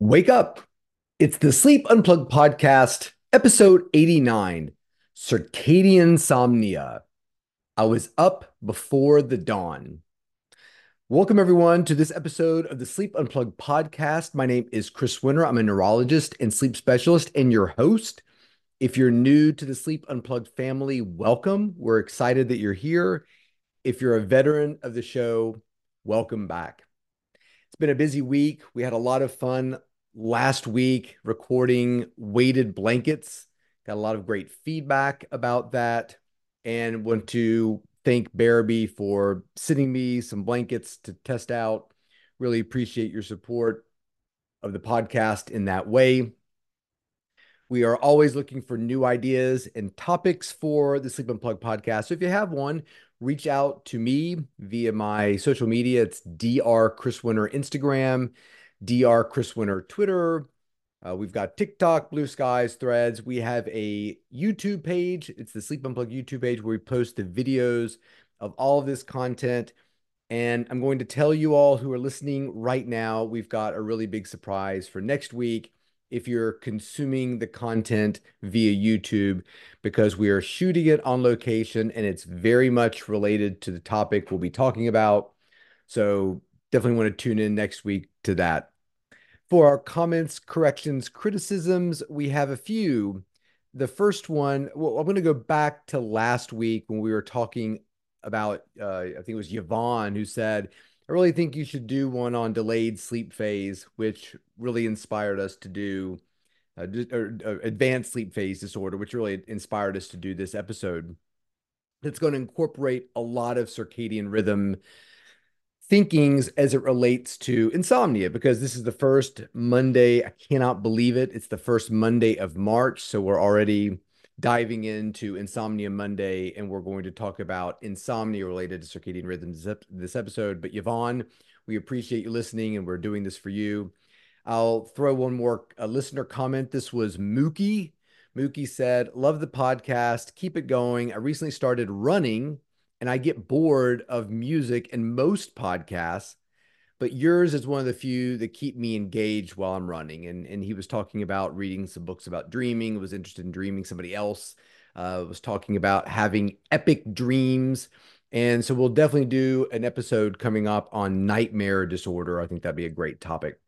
Wake up. It's the Sleep Unplugged podcast, episode 89 Circadiansomnia. I was up before the dawn. Welcome, everyone, to this episode of the Sleep Unplugged podcast. My name is Chris Winter. I'm a neurologist and sleep specialist and your host. If you're new to the Sleep Unplugged family, welcome. We're excited that you're here. If you're a veteran of the show, welcome back. It's been a busy week. We had a lot of fun last week recording weighted blankets. Got a lot of great feedback about that. And want to thank Bearaby for sending me some blankets to test out. Really appreciate your support of the podcast in that way. We are always looking for new ideas and topics for the Sleep Unplugged podcast. So if you have one, reach out to me via my social media. It's Dr. Chris Winter Instagram. Dr. Chris Winter Twitter. Uh, we've got TikTok, Blue Skies, Threads. We have a YouTube page. It's the Sleep Unplugged YouTube page where we post the videos of all of this content. And I'm going to tell you all who are listening right now, we've got a really big surprise for next week if you're consuming the content via YouTube, because we are shooting it on location and it's very much related to the topic we'll be talking about. So definitely want to tune in next week to that. For our comments, corrections, criticisms, we have a few. The first one, well, I'm going to go back to last week when we were talking about, uh, I think it was Yvonne who said, I really think you should do one on delayed sleep phase, which really inspired us to do uh, or, uh, advanced sleep phase disorder, which really inspired us to do this episode. It's going to incorporate a lot of circadian rhythm thinkings as it relates to insomnia because this is the first Monday. I cannot believe it. It's the first Monday of March. So we're already diving into Insomnia Monday and we're going to talk about insomnia related to circadian rhythms this episode. But Yvonne, we appreciate you listening and we're doing this for you. I'll throw one more listener comment. This was Mookie. Mookie said, Love the podcast. Keep it going. I recently started running and I get bored of music and most podcasts, but yours is one of the few that keep me engaged while I'm running. And and he was talking about reading some books about dreaming, was interested in dreaming. Somebody else uh, was talking about having epic dreams. And so we'll definitely do an episode coming up on nightmare disorder. I think that'd be a great topic.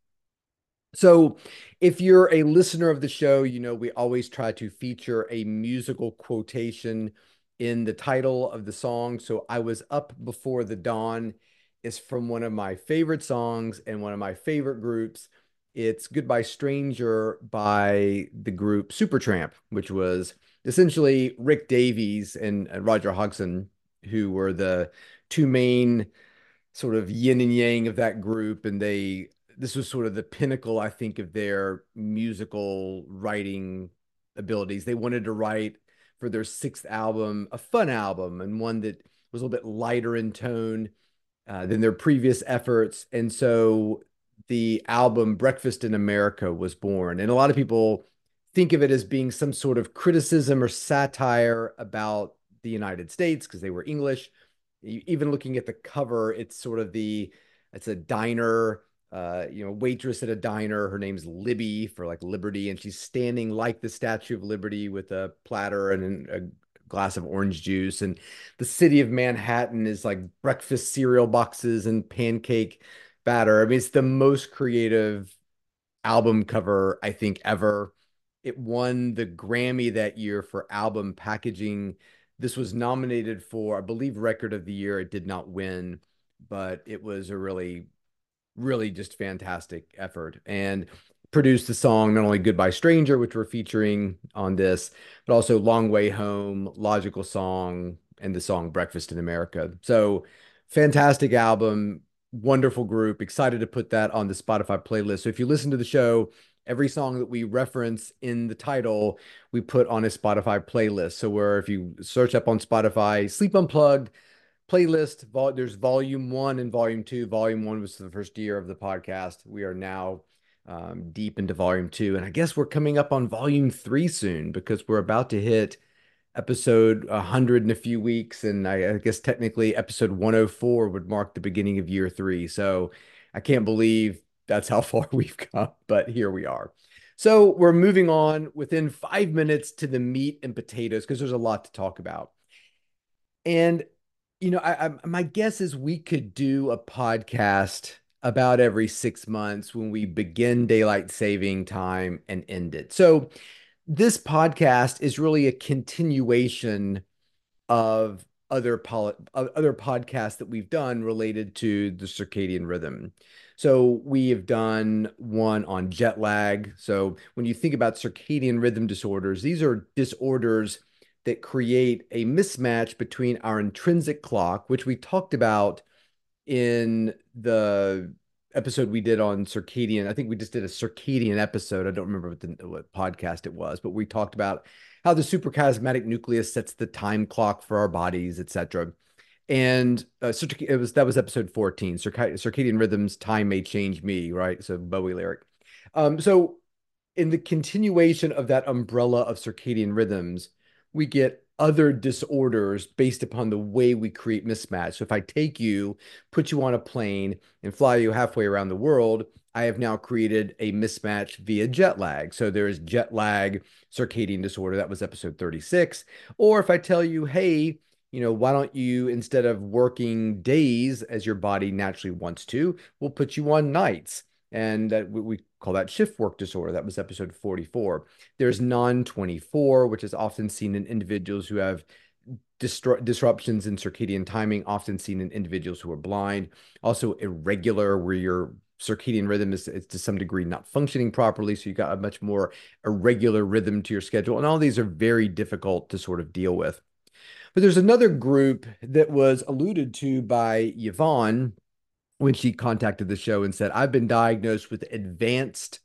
So, if you're a listener of the show, you know we always try to feature a musical quotation in the title of the song. So I was up before the dawn is from one of my favorite songs and one of my favorite groups. It's Goodbye Stranger by the group Supertramp, which was essentially Rick Davies and, and Roger Hodgson, who were the two main sort of yin and yang of that group. And they, this was sort of the pinnacle, I think, of their musical writing abilities. They wanted to write for their sixth album, a fun album and one that was a little bit lighter in tone uh, than their previous efforts. And so the album Breakfast in America was born. And a lot of people think of it as being some sort of criticism or satire about the United States because they were English. Even looking at the cover, it's sort of the it's a diner uh, you know, waitress at a diner. Her name's Libby for like Liberty, and she's standing like the Statue of Liberty with a platter and a glass of orange juice. And the city of Manhattan is like breakfast cereal boxes and pancake batter. I mean, it's the most creative album cover I think ever. It won the Grammy that year for album packaging. This was nominated for, I believe, Record of the Year. It did not win, but it was a really really just fantastic effort and produced the song not only Goodbye Stranger, which we're featuring on this, but also Long Way Home, Logical Song, and the song Breakfast in America. So fantastic album, wonderful group. Excited to put that on the Spotify playlist. So if you listen to the show, every song that we reference in the title, we put on a Spotify playlist. So where if you search up on Spotify, Sleep Unplugged, playlist. Vol- there's volume one and volume two. Volume one was the first year of the podcast. We are now um, deep into volume two. And I guess we're coming up on volume three soon because we're about to hit episode 100 in a few weeks. And I, I guess technically episode 104 would mark the beginning of year three. So I can't believe that's how far we've come, but here we are. So we're moving on within five minutes to the meat and potatoes because there's a lot to talk about. And you know, I, I, my guess is we could do a podcast about every six months when we begin daylight saving time and end it. So this podcast is really a continuation of other poli- other podcasts that we've done related to the circadian rhythm. So we have done one on jet lag. So when you think about circadian rhythm disorders, these are disorders that create a mismatch between our intrinsic clock, which we talked about in the episode we did on circadian. I think we just did a circadian episode. I don't remember what, the, what podcast it was, but we talked about how the suprachiasmatic nucleus sets the time clock for our bodies, etc and uh, it was that was episode 14 circadian rhythms time may change me right so bowie lyric um so in the continuation of that umbrella of circadian rhythms we get other disorders based upon the way we create mismatch. So if i take you put you on a plane and fly you halfway around the world i have now created a mismatch via jet lag. So there is jet lag circadian disorder that was episode 36 or if i tell you hey you know, why don't you, instead of working days as your body naturally wants to, we'll put you on nights. And that we call that shift work disorder. That was episode 44. There's non 24, which is often seen in individuals who have disruptions in circadian timing, often seen in individuals who are blind. Also, irregular, where your circadian rhythm is, is, to some degree not functioning properly. So you've got a much more irregular rhythm to your schedule. And all these are very difficult to sort of deal with. But there's another group that was alluded to by Yvonne when she contacted the show and said, I've been diagnosed with advanced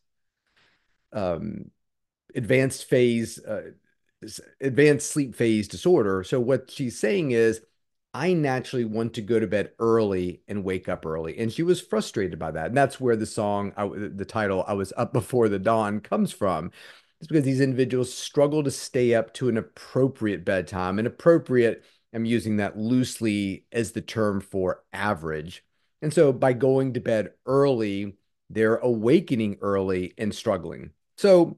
um, advanced phase uh, advanced sleep phase disorder. So what she's saying is I naturally want to go to bed early and wake up early. And she was frustrated by that. And that's where the song, the title, I was up before the dawn comes from. It's because these individuals struggle to stay up to an appropriate bedtime. And appropriate, I'm using that loosely as the term for average. And so by going to bed early, they're awakening early and struggling. So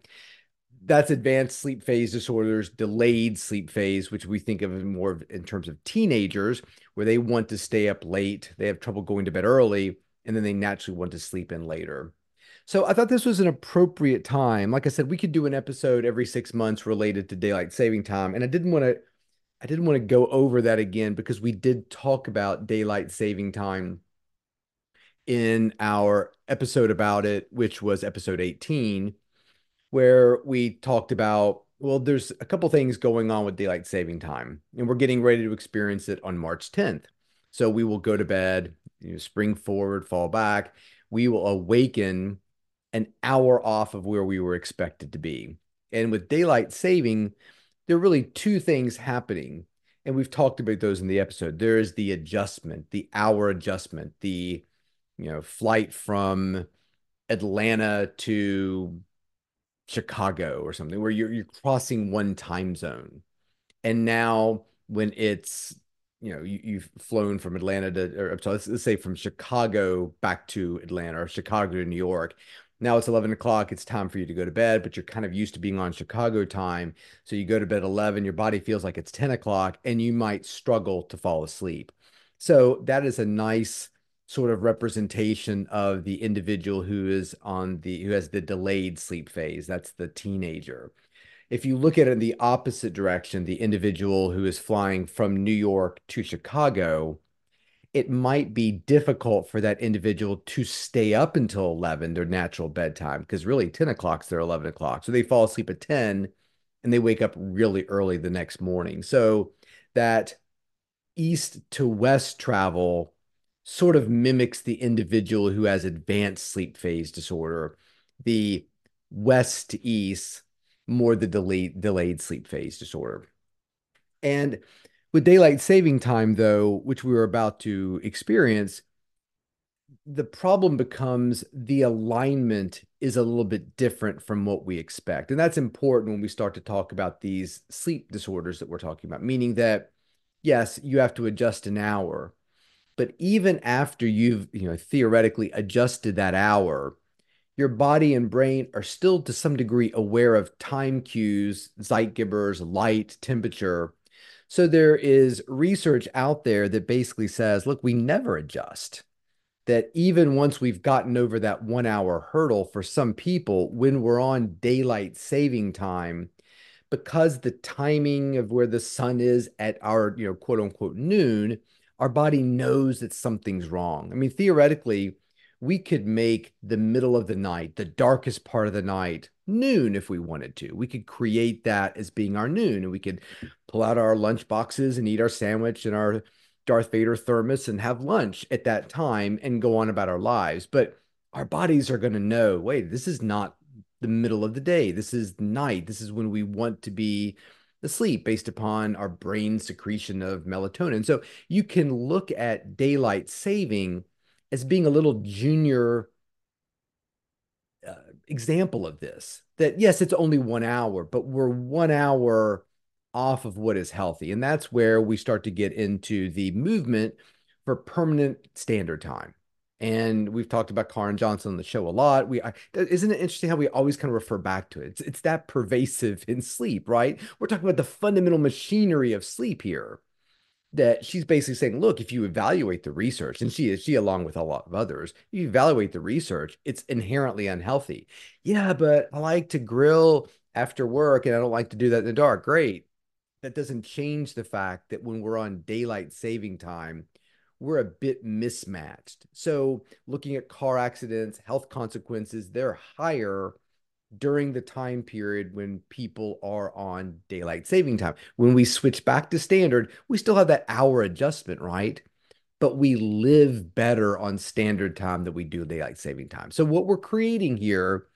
that's advanced sleep phase disorders, delayed sleep phase, which we think of more in terms of teenagers, where they want to stay up late, they have trouble going to bed early, and then they naturally want to sleep in later. So I thought this was an appropriate time. Like I said, we could do an episode every six months related to daylight saving time. And I didn't want to I didn't want to go over that again because we did talk about daylight saving time in our episode about it, which was episode 18, where we talked about, well, there's a couple things going on with daylight saving time, and we're getting ready to experience it on March 10th. So we will go to bed, you know, spring forward, fall back. We will awaken an hour off of where we were expected to be. And with daylight saving, there are really two things happening. And we've talked about those in the episode. There is the adjustment, the hour adjustment, the you know, flight from Atlanta to Chicago or something where you're you're crossing one time zone. And now when it's you know you, you've flown from Atlanta to or let's, let's say from Chicago back to Atlanta or Chicago to New York. Now it's 11 o'clock it's time for you to go to bed but you're kind of used to being on chicago time. So you go to bed 11 your body feels like it's 10 o'clock and you might struggle to fall asleep. So that is a nice sort of representation of the individual who is on the who has the delayed sleep phase that's the teenager if you look at it in the opposite direction the individual who is flying from new york to chicago it might be difficult for that individual to stay up until 11, their natural bedtime, because really 10 o'clock is their 11 o'clock. So they fall asleep at 10 and they wake up really early the next morning. So that east to west travel sort of mimics the individual who has advanced sleep phase disorder. The west to east, more the delayed, delayed sleep phase disorder. And with daylight saving time, though, which we were about to experience, the problem becomes the alignment is a little bit different from what we expect. And that's important when we start to talk about these sleep disorders that we're talking about, meaning that, yes, you have to adjust an hour, But even after you've, you know, theoretically adjusted that hour, your body and brain are still to some degree aware of time cues, Zeitgebers, light, temperature. So there is research out there that basically says, look, we never adjust. That even once we've gotten over that one hour hurdle for some people, when we're on daylight saving time, because the timing of where the sun is at our, you know, quote unquote noon, our body knows that something's wrong. I mean, theoretically, we could make the middle of the night, the darkest part of the night, noon if we wanted to. We could create that as being our noon, and we could pull out our lunch boxes and eat our sandwich and our Darth Vader thermos and have lunch at that time and go on about our lives. But our bodies are going to know wait, this is not the middle of the day. This is night. This is when we want to be asleep based upon our brain secretion of melatonin. So you can look at daylight saving as being a little junior uh, example of this. That yes, it's only one hour, but we're one hour off of what is healthy. And that's where we start to get into the movement for permanent standard time. And we've talked about Karin Johnson on the show a lot. We I, isn't it interesting how we always kind of refer back to it? It's, it's that pervasive in sleep, right? We're talking about the fundamental machinery of sleep here that she's basically saying, look, if you evaluate the research, and she is, she along with a lot of others, you evaluate the research, it's inherently unhealthy. Yeah, but I like to grill after work and I don't like to do that in the dark. Great. That doesn't change the fact that when we're on daylight saving time, we're a bit mismatched. So, looking at car accidents, health consequences, they're higher during the time period when people are on daylight saving time. When we switch back to standard, we still have that hour adjustment, right? But we live better on standard time than we do daylight saving time. So, what we're creating here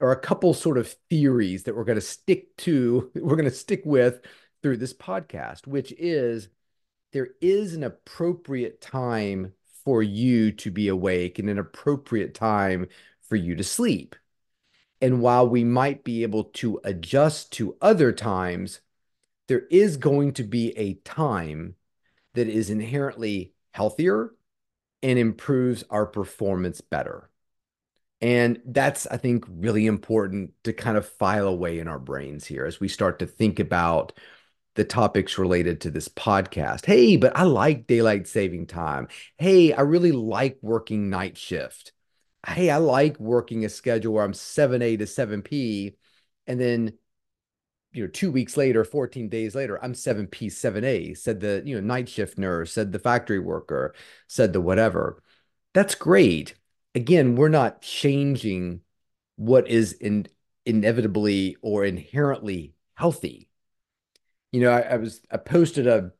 are a couple sort of theories that we're going to stick to, we're going to stick with through this podcast, which is there is an appropriate time for you to be awake and an appropriate time for you to sleep. And while we might be able to adjust to other times, there is going to be a time that is inherently healthier and improves our performance better. And that's, I think, really important to kind of file away in our brains here as we start to think about the topics related to this podcast. Hey, but I like daylight saving time. Hey, I really like working night shift hey, I like working a schedule where I'm 7A to 7P. And then, you know, two weeks later, 14 days later, I'm 7P, 7A, said the, you know, night shift nurse, said the factory worker, said the whatever. That's great. Again, we're not changing what is in, inevitably or inherently healthy. You know, I, I was, I posted a,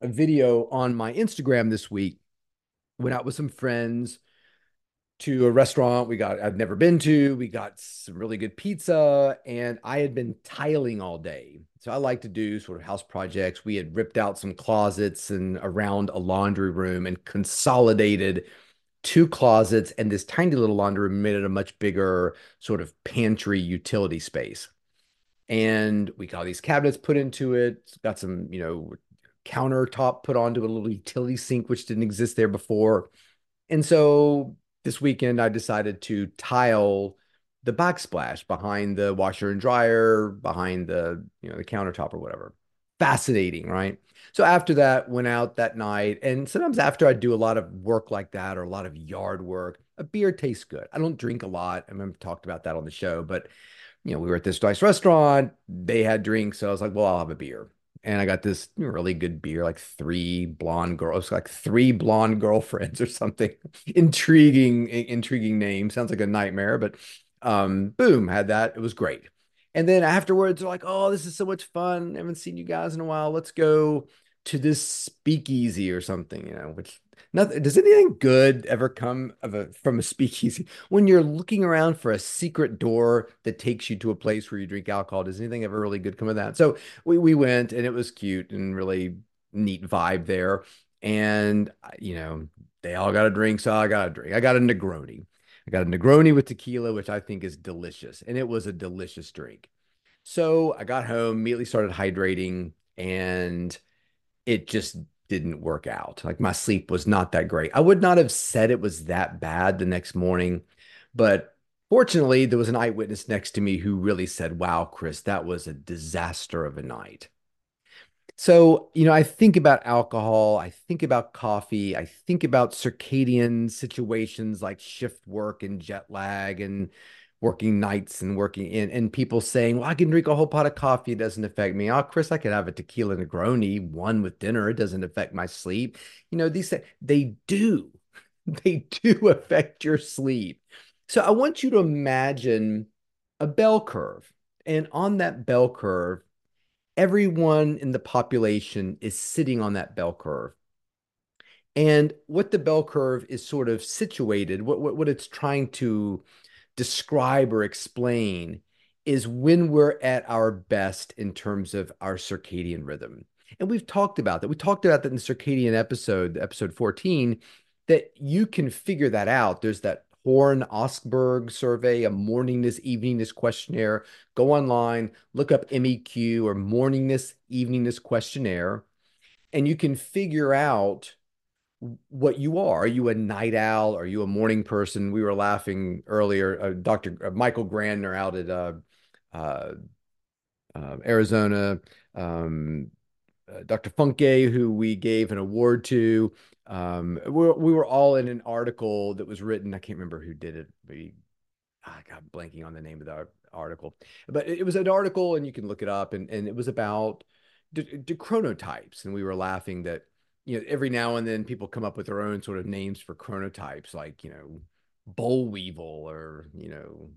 a video on my Instagram this week, went out with some friends to a restaurant we got I'd never been to. We got some really good pizza, and I had been tiling all day. So I like to do sort of house projects. We had ripped out some closets and around a laundry room and consolidated two closets and this tiny little laundry room made it a much bigger sort of pantry utility space. And we got these cabinets put into it, got some, you know, countertop put onto a little utility sink, which didn't exist there before. And so this weekend I decided to tile the backsplash behind the washer and dryer, behind the, you know, the countertop or whatever. Fascinating, right? So after that, went out that night. And sometimes after I do a lot of work like that or a lot of yard work, a beer tastes good. I don't drink a lot. i have talked about that on the show, but you know, we were at this nice restaurant. They had drinks. So I was like, well, I'll have a beer and I got this really good beer, like three blonde girls, like three blonde girlfriends or something. intriguing, intriguing name. Sounds like a nightmare, but um, boom, had that. It was great. And then afterwards, they're like, "Oh, this is so much fun. I haven't seen you guys in a while. Let's go to this speakeasy or something." You know, which nothing. Does anything good ever come of a from a speakeasy when you're looking around for a secret door that takes you to a place where you drink alcohol? Does anything ever really good come of that? So we we went and it was cute and really neat vibe there. And you know, they all got a drink, so I got a drink. I got a Negroni. I got a Negroni with tequila, which I think is delicious, and it was a delicious drink. So I got home, immediately started hydrating, and it just didn't work out. Like my sleep was not that great. I would not have said it was that bad the next morning, but fortunately, there was an eyewitness next to me who really said, Wow, Chris, that was a disaster of a night. So, you know, I think about alcohol, I think about coffee, I think about circadian situations like shift work and jet lag and working nights and working in and people saying, Well, I can drink a whole pot of coffee, it doesn't affect me. Oh, Chris, I could have a tequila Negroni, one with dinner, it doesn't affect my sleep. You know, these they do. They do affect your sleep. So I want you to imagine a bell curve. And on that bell curve, everyone in the population is sitting on that bell curve. And what the bell curve is sort of situated, what, what, what it's trying to describe or explain is when we're at our best in terms of our circadian rhythm. And we've talked about that. We talked about that in the circadian episode, episode 14, that you can figure that out. There's that Horne-Ostberg survey, a morningness eveningness questionnaire. Go online, look up MEQ or morningness eveningness questionnaire, and you can figure out what you are. Are you a night owl? Are you a morning person? We were laughing earlier. Uh, Dr. Uh, Michael Grandner out at uh, uh, uh Arizona. Um, uh, Dr. Funke, who we gave an award to, um, we, we were all in an article that was written. I can't remember who did it. We, I got blanking on the name of the article, but it, was an article, and you can look it up. And and it was about the, the chronotypes, and we were laughing that you know every now and then people come up with their own sort of names for chronotypes, like you know boll weevil or you know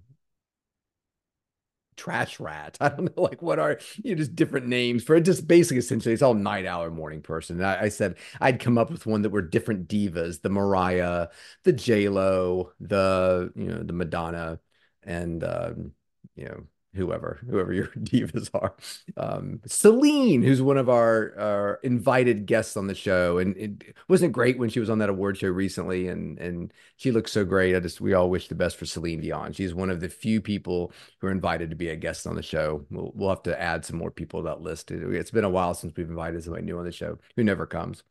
trash rat. I don't know, like what are you know, just different names for it. Just basically, essentially, it's all night owl morning person. I, I, said I'd come up with one that were different divas: the Mariah, the J Lo, the you know the Madonna, and um, you know whoever whoever your divas are. Um celine who's one of our our invited guests on the show and it wasn't great when she was on that award show recently and and she looks so great. I just we all wish the best for celine dion. She's one of the few people who are invited to be a guest on the show. We'll, we'll have to add some more people to that list. It's been a while since we've invited somebody new on the show who never comes.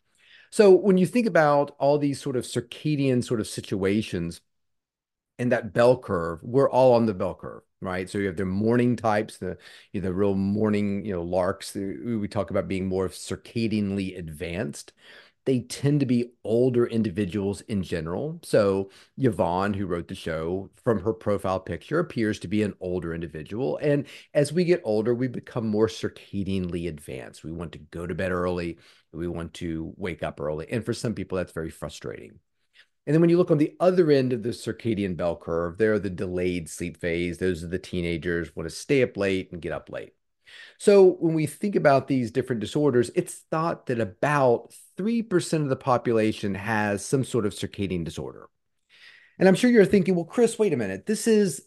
So when you think about all these sort of circadian sort of situations and that bell curve we're all on the bell curve right? So you have the morning types, the you know, the real morning, you know, larks. We talk about being more circadianly advanced. They tend to be older individuals in general. So Yvonne, who wrote the show, from her profile picture, appears to be an older individual. And as we get older, we become more circadianly advanced. We want to go to bed early. We want to wake up early. And for some people, that's very frustrating. And then when you look on the other end of the circadian bell curve, there are the delayed sleep phase. Those are the teenagers who want to stay up late and get up late. So when we think about these different disorders, it's thought that about 3% of the population has some sort of circadian disorder. And I'm sure you're thinking, well, Chris, wait a minute. This is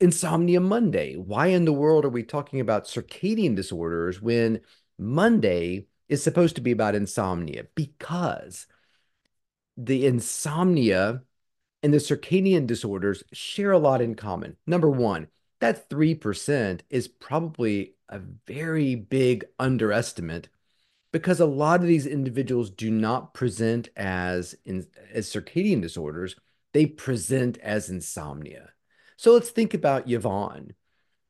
Insomnia Monday. Why in the world are we talking about circadian disorders when Monday is supposed to be about insomnia? Because the insomnia and the circadian disorders share a lot in common. Number one, that 3% is probably a very big underestimate because a lot of these individuals do not present as in, as circadian disorders. They present as insomnia. So let's think about yvonne.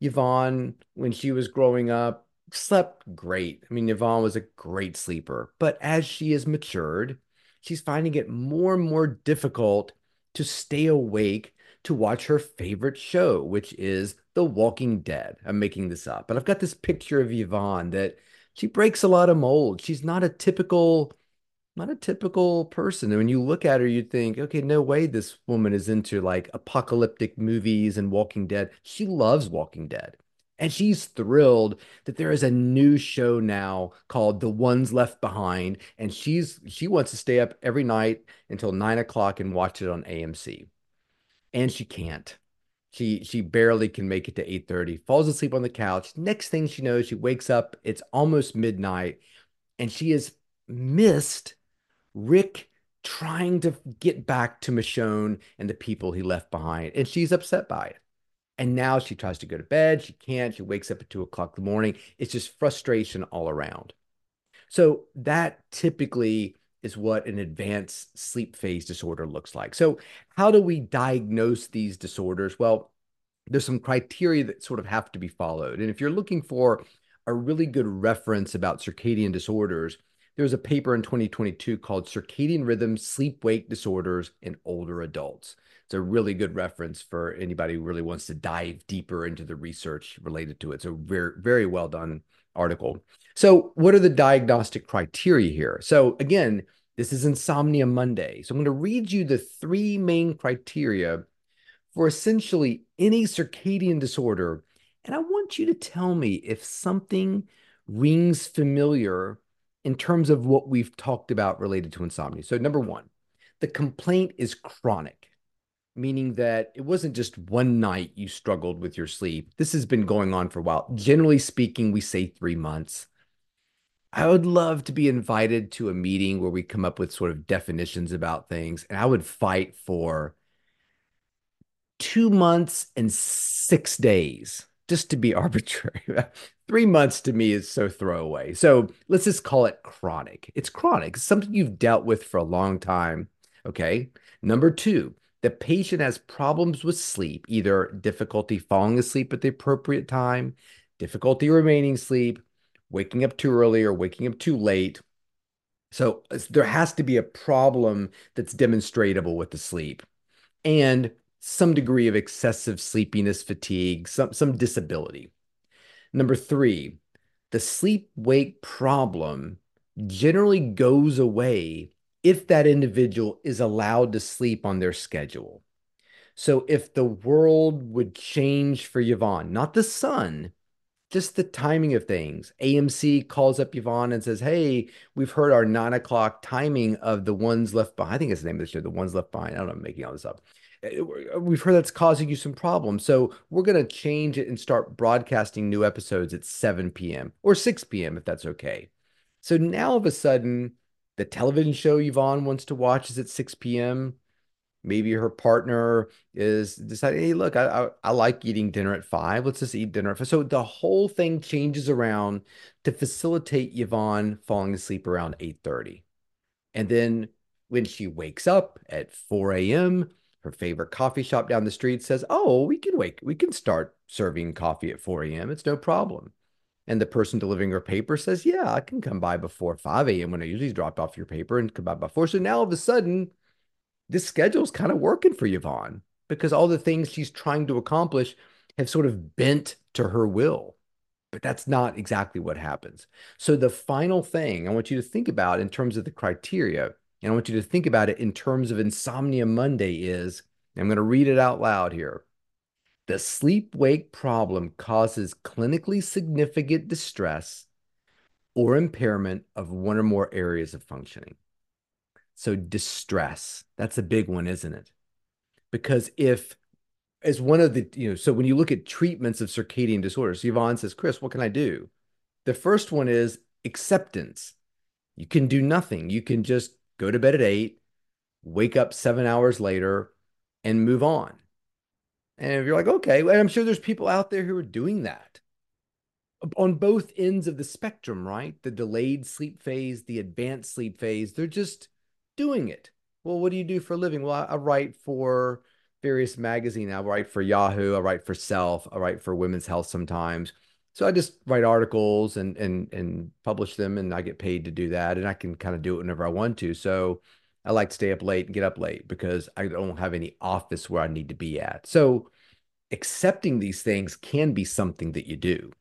Yvonne when she was growing up slept great. I mean yvonne was a great sleeper but as she has matured she's finding it more and more difficult to stay awake to watch her favorite show, which is The Walking Dead. I'm making this up, but I've got this picture of Yvonne that she breaks a lot of mold. She's not a typical, not a typical person. And when you look at her, you think, okay, no way this woman is into like apocalyptic movies and Walking Dead. She loves Walking Dead. And she's thrilled that there is a new show now called The Ones Left Behind. And she's she wants to stay up every night until nine o'clock and watch it on AMC. And she can't. She she barely can make it to 8:30, falls asleep on the couch. Next thing she knows, she wakes up, it's almost midnight, and she has missed Rick trying to get back to Michonne and the people he left behind. And she's upset by it. And now she tries to go to bed. She can't. She wakes up at two o'clock in the morning. It's just frustration all around. So that typically is what an advanced sleep phase disorder looks like. So how do we diagnose these disorders? Well, there's some criteria that sort of have to be followed. And if you're looking for a really good reference about circadian disorders, there was a paper in 2022 called Circadian Rhythm Sleep Wake Disorders in Older Adults. It's a really good reference for anybody who really wants to dive deeper into the research related to it. So very, very well done article. So what are the diagnostic criteria here? So again, this is Insomnia Monday. So I'm going to read you the three main criteria for essentially any circadian disorder. And I want you to tell me if something rings familiar in terms of what we've talked about related to insomnia. So, number one, the complaint is chronic, meaning that it wasn't just one night you struggled with your sleep. This has been going on for a while. Generally speaking, we say three months. I would love to be invited to a meeting where we come up with sort of definitions about things, and I would fight for two months and six days just to be arbitrary. Three months to me is so throwaway. So let's just call it chronic. It's chronic, it's something you've dealt with for a long time. Okay. Number two, the patient has problems with sleep, either difficulty falling asleep at the appropriate time, difficulty remaining asleep, waking up too early or waking up too late. So uh, there has to be a problem that's demonstrable with the sleep. And some degree of excessive sleepiness, fatigue, some, some disability. Number three, the sleep wake problem generally goes away if that individual is allowed to sleep on their schedule. So if the world would change for Yvonne, not the sun, just the timing of things. AMC calls up Yvonne and says, Hey, we've heard our nine o'clock timing of the ones left behind. I think it's the name of the show, The Ones Left Behind. I don't know, I'm making all this up. We've heard that's causing you some problems. So we're going to change it and start broadcasting new episodes at 7 p.m. or 6 p.m. if that's okay. So now all of a sudden, the television show Yvonne wants to watch is at 6 p.m. Maybe her partner is deciding, hey, look, I, I, I like eating dinner at five. Let's just eat dinner at five. So the whole thing changes around to facilitate Yvonne falling asleep around 8:30. And then when she wakes up at 4 a.m., her favorite coffee shop down the street says, "Oh, we can wake, we can start serving coffee at 4 a.m. It's no problem." And the person delivering her paper says, "Yeah, I can come by before 5 a.m. when I usually drop off your paper and come by before." So now all of a sudden, this schedule's kind of working for Yvonne because all the things she's trying to accomplish have sort of bent to her will. But that's not exactly what happens. So the final thing I want you to think about in terms of the criteria and I want you to think about it in terms of Insomnia Monday is I'm going to read it out loud here. The sleep wake problem causes clinically significant distress or impairment of one or more areas of functioning. So, distress, that's a big one, isn't it? Because if, as one of the, you know, so when you look at treatments of circadian disorders, Yvonne says, Chris, what can I do? The first one is acceptance. You can do nothing. You can just go to bed at eight, wake up seven hours later, and move on. And if you're like, okay, and I'm sure there's people out there who are doing that on both ends of the spectrum, right? The delayed sleep phase, the advanced sleep phase, they're just doing it. Well, what do you do for a living? Well, I, I write for various magazines. I write for Yahoo, I write for Self, I write for Women's Health sometimes. So I just write articles and and and publish them, and I get paid to do that, and I can kind of do it whenever I want to. So I like to stay up late and get up late because I don't have any office where I need to be at. So accepting these things can be something that you do.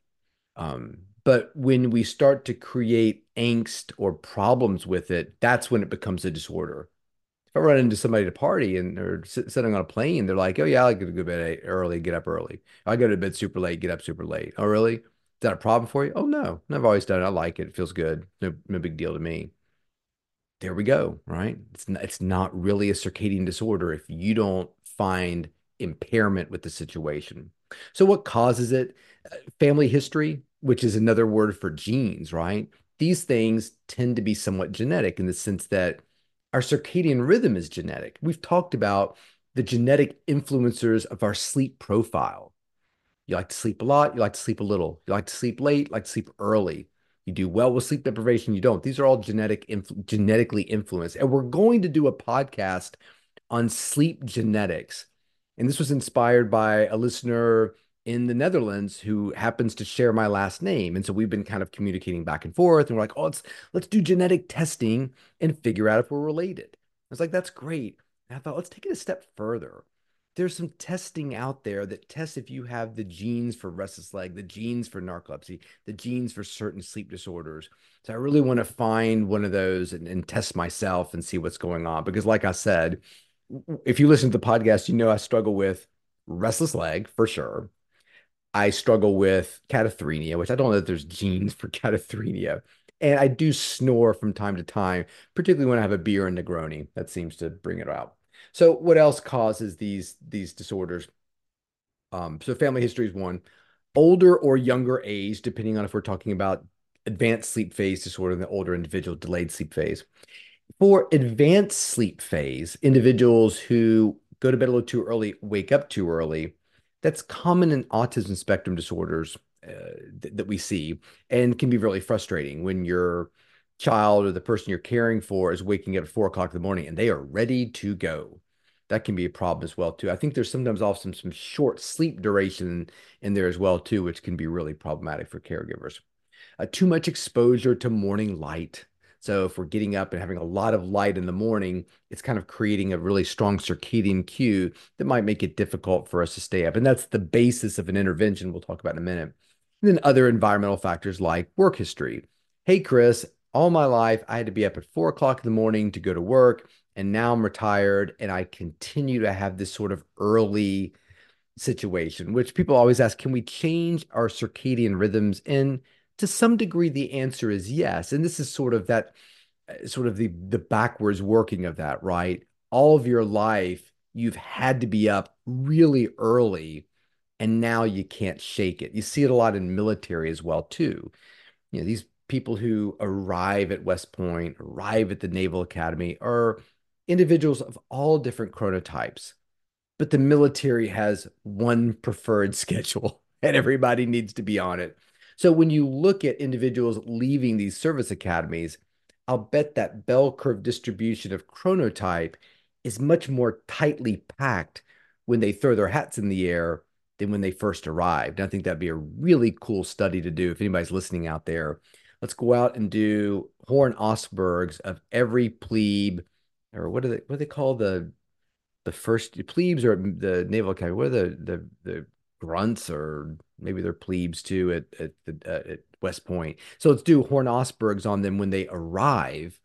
Um, but when we start to create angst or problems with it, that's when it becomes a disorder. If I run into somebody at a party and they're sitting on a plane, they're like, "Oh yeah, I like to go to bed early, get up early. I go to bed super late, get up super late." Oh really? Is that a problem for you? Oh no, I've always done it. I like it. It feels good. No, no big deal to me. There we go. Right? It's not, it's not really a circadian disorder if you don't find impairment with the situation. So what causes it? Uh, family history, which is another word for genes, right? These things tend to be somewhat genetic in the sense that our circadian rhythm is genetic. We've talked about the genetic influencers of our sleep profile. You like to sleep a lot, you like to sleep a little, you like to sleep late, like to sleep early. You do well with sleep deprivation, you don't. These are all genetic genetically influenced. And we're going to do a podcast on sleep genetics. And this was inspired by a listener in the Netherlands who happens to share my last name. And so we've been kind of communicating back and forth and we're like, oh, let's let's do genetic testing and figure out if we're related. I was like, that's great. And I thought, let's take it a step further. There's some testing out there that tests if you have the genes for restless leg, the genes for narcolepsy, the genes for certain sleep disorders. So I really want to find one of those and, and test myself and see what's going on. Because, like I said, if you listen to the podcast, you know I struggle with restless leg for sure. I struggle with catathrenia, which I don't know that there's genes for catathrenia. And I do snore from time to time, particularly when I have a beer and Negroni. That seems to bring it out. So what else causes these these disorders? Um, so family history is one. Older or younger age, depending on if we're talking about advanced sleep phase disorder in the older individual, delayed sleep phase. For advanced sleep phase, individuals who go to bed a little too early, wake up too early, that's common in autism spectrum disorders uh, th that we see and can be really frustrating when your child or the person you're caring for is waking up at four o'clock in the morning and they are ready to go. That can be a problem as well too. I think there's sometimes also some, some short sleep duration in there as well too, which can be really problematic for caregivers. Uh, too much exposure to morning light so if we're getting up and having a lot of light in the morning, it's kind of creating a really strong circadian cue that might make it difficult for us to stay up. And that's the basis of an intervention we'll talk about in a minute. And then other environmental factors like work history. Hey, Chris, all my life I had to be up at four o'clock in the morning to go to work. And now I'm retired and I continue to have this sort of early situation, which people always ask, can we change our circadian rhythms? And to some degree, the answer is yes. And this is sort of that, uh, sort of the the backwards working of that, right? All of your life, you've had to be up really early, and now you can't shake it. You see it a lot in military as well, too. You know, these people who arrive at West Point, arrive at the Naval Academy, are individuals of all different chronotypes. But the military has one preferred schedule, and everybody needs to be on it. So when you look at individuals leaving these service academies, I'll bet that bell curve distribution of chronotype is much more tightly packed when they throw their hats in the air than when they first arrived. And I think that'd be a really cool study to do if anybody's listening out there. Let's go out and do Horne-Ostbergs of every plebe, or what do they what do they call the the first plebes or the Naval Academy? What are the the the grunts or maybe they're plebes too at at, the, uh, at West Point. So let's do Horne-Ostbergs on them when they arrive,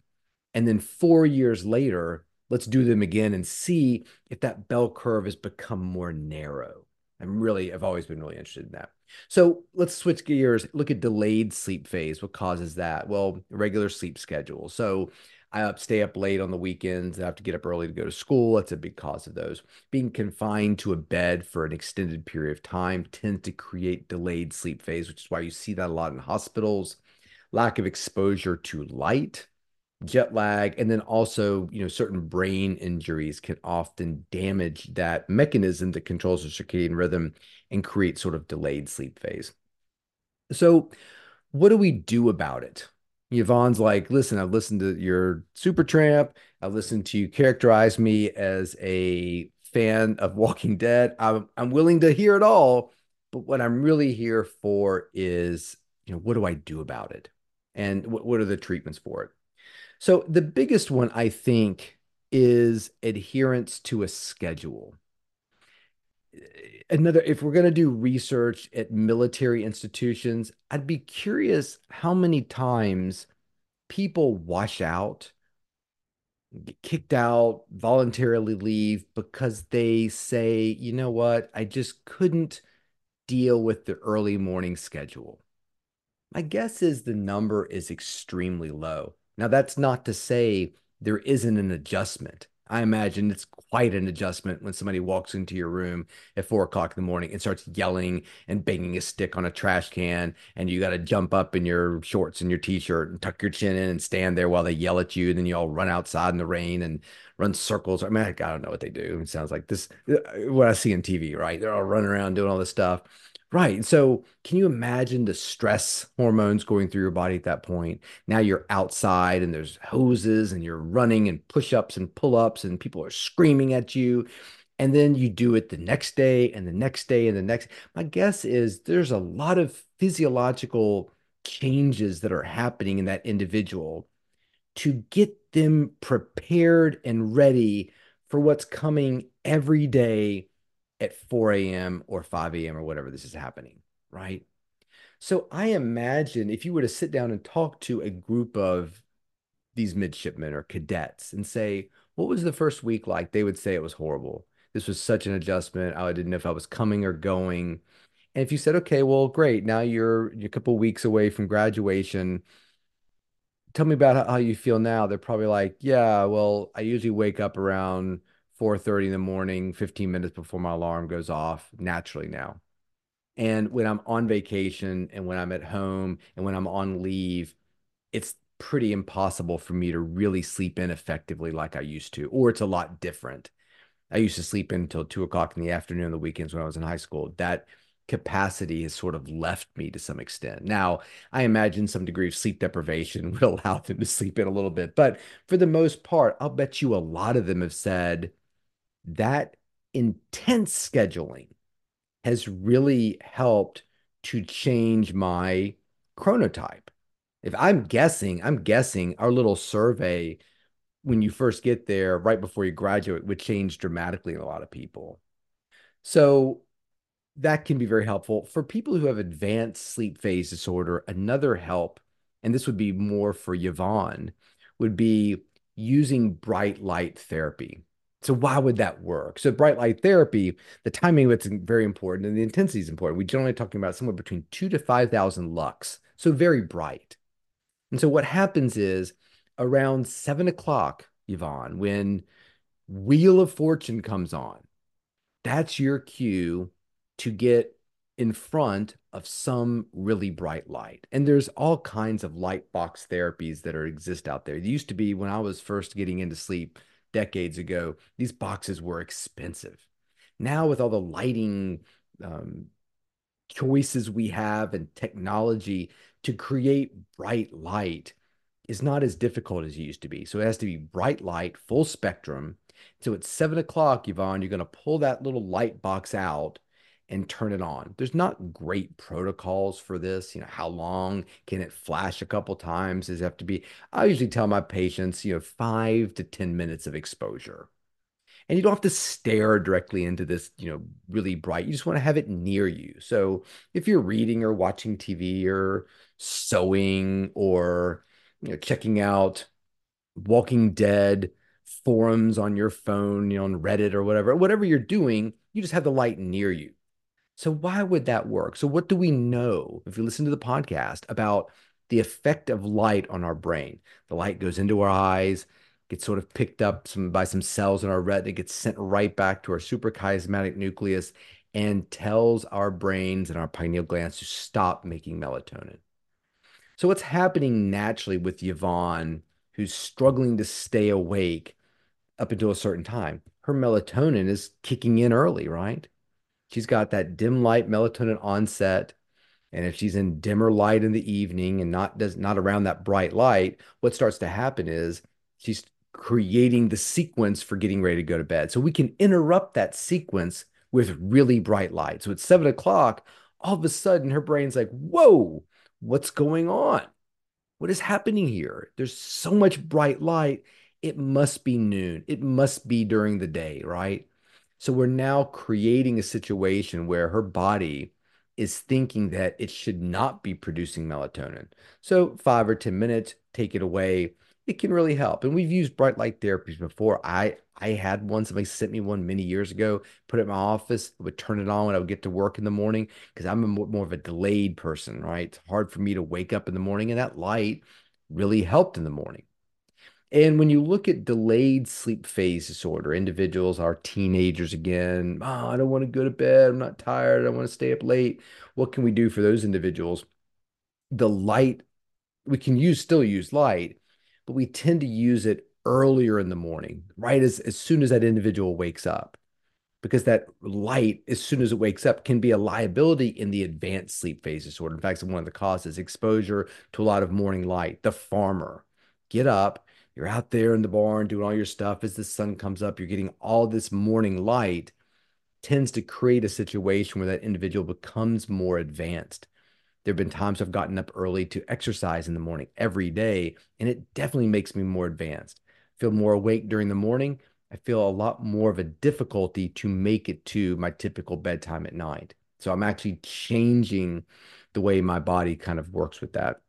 and then four years later, let's do them again and see if that bell curve has become more narrow. I'm really, I've always been really interested in that. So let's switch gears. Look at delayed sleep phase. What causes that? Well, regular sleep schedule. So I up, stay up late on the weekends. I have to get up early to go to school. That's a big cause of those. Being confined to a bed for an extended period of time tends to create delayed sleep phase, which is why you see that a lot in hospitals. Lack of exposure to light, jet lag, and then also, you know, certain brain injuries can often damage that mechanism that controls the circadian rhythm and create sort of delayed sleep phase. So, what do we do about it? Yvonne's like, listen, I've listened to your Supertramp. I've listened to you characterize me as a fan of Walking Dead. I'm, I'm willing to hear it all. But what I'm really here for is, you know, what do I do about it? And what, what are the treatments for it? So the biggest one, I think, is adherence to a schedule another if we're going to do research at military institutions i'd be curious how many times people wash out get kicked out voluntarily leave because they say you know what? I just couldn't deal with the early morning schedule. My guess is the number is extremely low. Now that's not to say there isn't an adjustment I imagine it's quite an adjustment when somebody walks into your room at four o'clock in the morning and starts yelling and banging a stick on a trash can, and you got to jump up in your shorts and your t-shirt and tuck your chin in and stand there while they yell at you. And then you all run outside in the rain and run circles. I mean, I, don't know what they do. It sounds like this uh, what I see on TV, right? They're all running around doing all this stuff. Right. So, can you imagine the stress hormones going through your body at that point? Now you're outside and there's hoses and you're running and push-ups and pull-ups and people are screaming at you. And then you do it the next day and the next day and the next. My guess is there's a lot of physiological changes that are happening in that individual to get them prepared and ready for what's coming every day at 4 a.m. or 5 a.m. or whatever this is happening, right? So I imagine if you were to sit down and talk to a group of these midshipmen or cadets and say, what was the first week like? They would say it was horrible. This was such an adjustment. I didn't know if I was coming or going. And if you said, okay, well, great. Now you're, you're a couple weeks away from graduation tell me about how you feel now. They're probably like, yeah, well, I usually wake up around 4:30 in the morning, 15 minutes before my alarm goes off naturally now. And when I'm on vacation and when I'm at home and when I'm on leave, it's pretty impossible for me to really sleep in effectively like I used to, or it's a lot different. I used to sleep in until two o'clock in the afternoon on the weekends when I was in high school. That capacity has sort of left me to some extent. Now, I imagine some degree of sleep deprivation would allow them to sleep in a little bit, but for the most part, I'll bet you a lot of them have said that intense scheduling has really helped to change my chronotype. If I'm guessing, I'm guessing our little survey when you first get there, right before you graduate, would change dramatically in a lot of people. So that can be very helpful for people who have advanced sleep phase disorder. Another help, and this would be more for Yvonne, would be using bright light therapy. So why would that work? So bright light therapy, the timing of it's very important and the intensity is important. We generally talking about somewhere between two to 5,000 lux. So very bright. And so what happens is around seven o'clock, Yvonne, when Wheel of Fortune comes on, that's your cue to get in front of some really bright light. And there's all kinds of light box therapies that are exist out there. It used to be when I was first getting into sleep decades ago, these boxes were expensive. Now with all the lighting um, choices we have and technology to create bright light is not as difficult as it used to be. So it has to be bright light, full spectrum. So at seven o'clock, Yvonne, you're going to pull that little light box out and turn it on. There's not great protocols for this. You know, how long can it flash a couple times? Does it have to be? I usually tell my patients, you know, five to 10 minutes of exposure. And you don't have to stare directly into this, you know, really bright. You just want to have it near you. So if you're reading or watching TV or sewing or, you know, checking out Walking Dead forums on your phone, you know, on Reddit or whatever, whatever you're doing, you just have the light near you. So why would that work? So what do we know if you listen to the podcast about the effect of light on our brain? The light goes into our eyes, gets sort of picked up some by some cells in our retina, gets sent right back to our suprachiasmatic nucleus and tells our brains and our pineal glands to stop making melatonin. So what's happening naturally with Yvonne, who's struggling to stay awake up until a certain time? Her melatonin is kicking in early, right? She's got that dim light melatonin onset. And if she's in dimmer light in the evening and not does not around that bright light, what starts to happen is she's creating the sequence for getting ready to go to bed. So we can interrupt that sequence with really bright light. So at seven o'clock, all of a sudden her brain's like, whoa, what's going on? What is happening here? There's so much bright light. It must be noon. It must be during the day, right? So we're now creating a situation where her body is thinking that it should not be producing melatonin. So five or 10 minutes, take it away. It can really help. And we've used bright light therapies before. I I had one, somebody sent me one many years ago, put it in my office, would turn it on when I would get to work in the morning because I'm a more, more of a delayed person, right? It's hard for me to wake up in the morning, and that light really helped in the morning. And when you look at delayed sleep phase disorder, individuals are teenagers again. Oh, I don't want to go to bed. I'm not tired. I want to stay up late. What can we do for those individuals? The light, we can use still use light, but we tend to use it earlier in the morning, right as, as soon as that individual wakes up. because that light, as soon as it wakes up, can be a liability in the advanced sleep phase disorder. In fact, one of the causes exposure to a lot of morning light. The farmer, get up, you're out there in the barn doing all your stuff as the sun comes up, you're getting all this morning light, tends to create a situation where that individual becomes more advanced. There have been times I've gotten up early to exercise in the morning every day, and it definitely makes me more advanced. Feel more awake during the morning. I feel a lot more of a difficulty to make it to my typical bedtime at night. So I'm actually changing the way my body kind of works with that.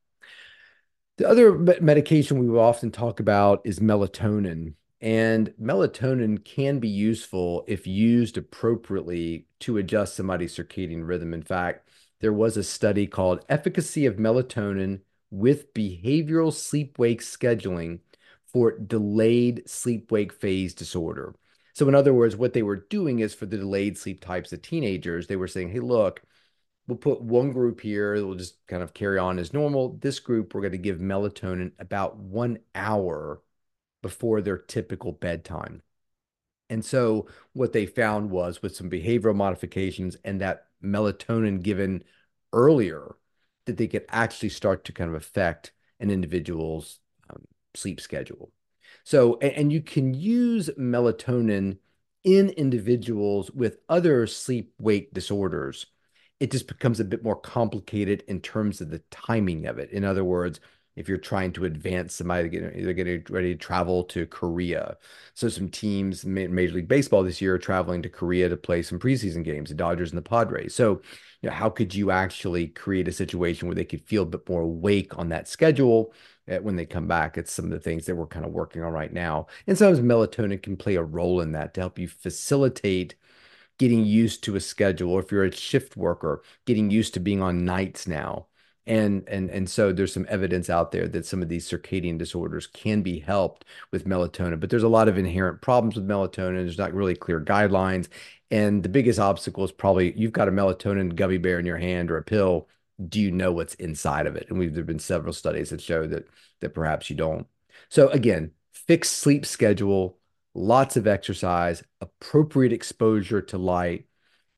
The other medication we often talk about is melatonin. And melatonin can be useful if used appropriately to adjust somebody's circadian rhythm. In fact, there was a study called Efficacy of Melatonin with Behavioral Sleep Wake Scheduling for Delayed Sleep Wake Phase Disorder. So, in other words, what they were doing is for the delayed sleep types of teenagers, they were saying, hey, look, we'll put one group here, we'll just kind of carry on as normal. This group, we're going to give melatonin about one hour before their typical bedtime. And so, what they found was with some behavioral modifications and that melatonin given earlier, that they could actually start to kind of affect an individual's um, sleep schedule. So, and, and you can use melatonin in individuals with other sleep wake disorders it just becomes a bit more complicated in terms of the timing of it. In other words, if you're trying to advance somebody, they're getting ready to travel to Korea. So some teams, in Major League Baseball this year, are traveling to Korea to play some preseason games, the Dodgers and the Padres. So, you know, how could you actually create a situation where they could feel a bit more awake on that schedule eh, when they come back? It's some of the things that we're kind of working on right now. And sometimes melatonin can play a role in that to help you facilitate getting used to a schedule, or if you're a shift worker, getting used to being on nights now. And and and so there's some evidence out there that some of these circadian disorders can be helped with melatonin, but there's a lot of inherent problems with melatonin. There's not really clear guidelines. And the biggest obstacle is probably you've got a melatonin gummy bear in your hand or a pill. Do you know what's inside of it? And we've there have been several studies that show that that perhaps you don't. So again, fixed sleep schedule, lots of exercise, appropriate exposure to light,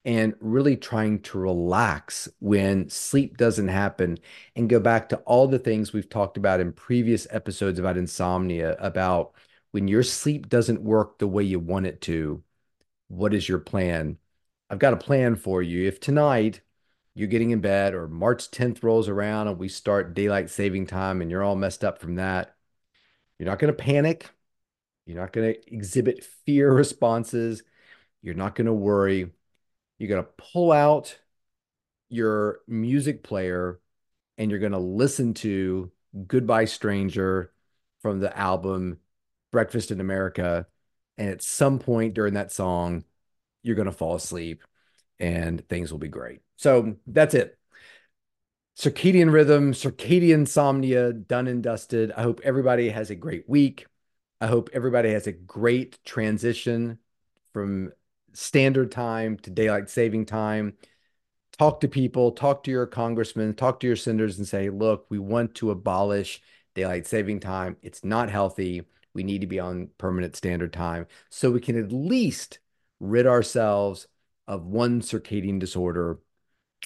and really trying to relax when sleep doesn't happen and go back to all the things we've talked about in previous episodes about insomnia about when your sleep doesn't work the way you want it to what is your plan? I've got a plan for you. If tonight you're getting in bed or march 10th rolls around and we start daylight saving time and you're all messed up from that you're not going to panic you're not going to exhibit fear responses. You're not going to worry. You're going to pull out your music player and you're going to listen to Goodbye Stranger from the album Breakfast in America. And at some point during that song, you're going to fall asleep and things will be great. So that's it. Circadian rhythm, circadian insomnia, done and dusted. I hope everybody has a great week. I hope everybody has a great transition from standard time to daylight saving time. Talk to people, talk to your congressmen, talk to your senators and say, look, we want to abolish daylight saving time. It's not healthy. We need to be on permanent standard time so we can at least rid ourselves of one circadian disorder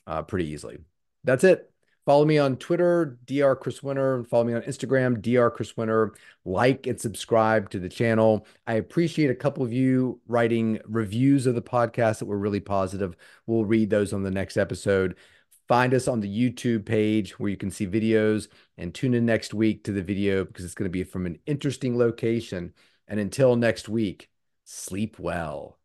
uh, pretty easily. That's it. Follow me on Twitter, Dr. Chris Winter. Follow me on Instagram, Dr. Chris Winter. Like and subscribe to the channel. I appreciate a couple of you writing reviews of the podcast that were really positive. We'll read those on the next episode. Find us on the YouTube page where you can see videos and tune in next week to the video because it's going to be from an interesting location. And until next week, sleep well.